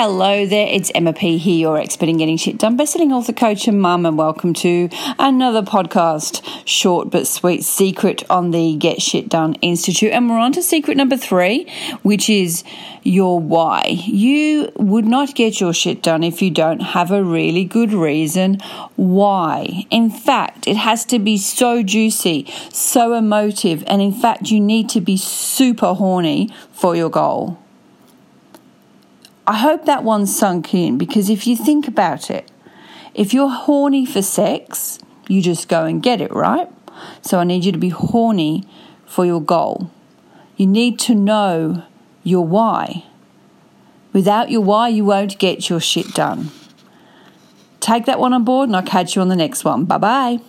Hello there, it's Emma P here, your expert in getting shit done, bestselling author, coach, and mum, and welcome to another podcast, short but sweet secret on the Get Shit Done Institute. And we're on to secret number three, which is your why. You would not get your shit done if you don't have a really good reason why. In fact, it has to be so juicy, so emotive, and in fact, you need to be super horny for your goal. I hope that one sunk in because if you think about it, if you're horny for sex, you just go and get it, right? So I need you to be horny for your goal. You need to know your why. Without your why, you won't get your shit done. Take that one on board, and I'll catch you on the next one. Bye bye.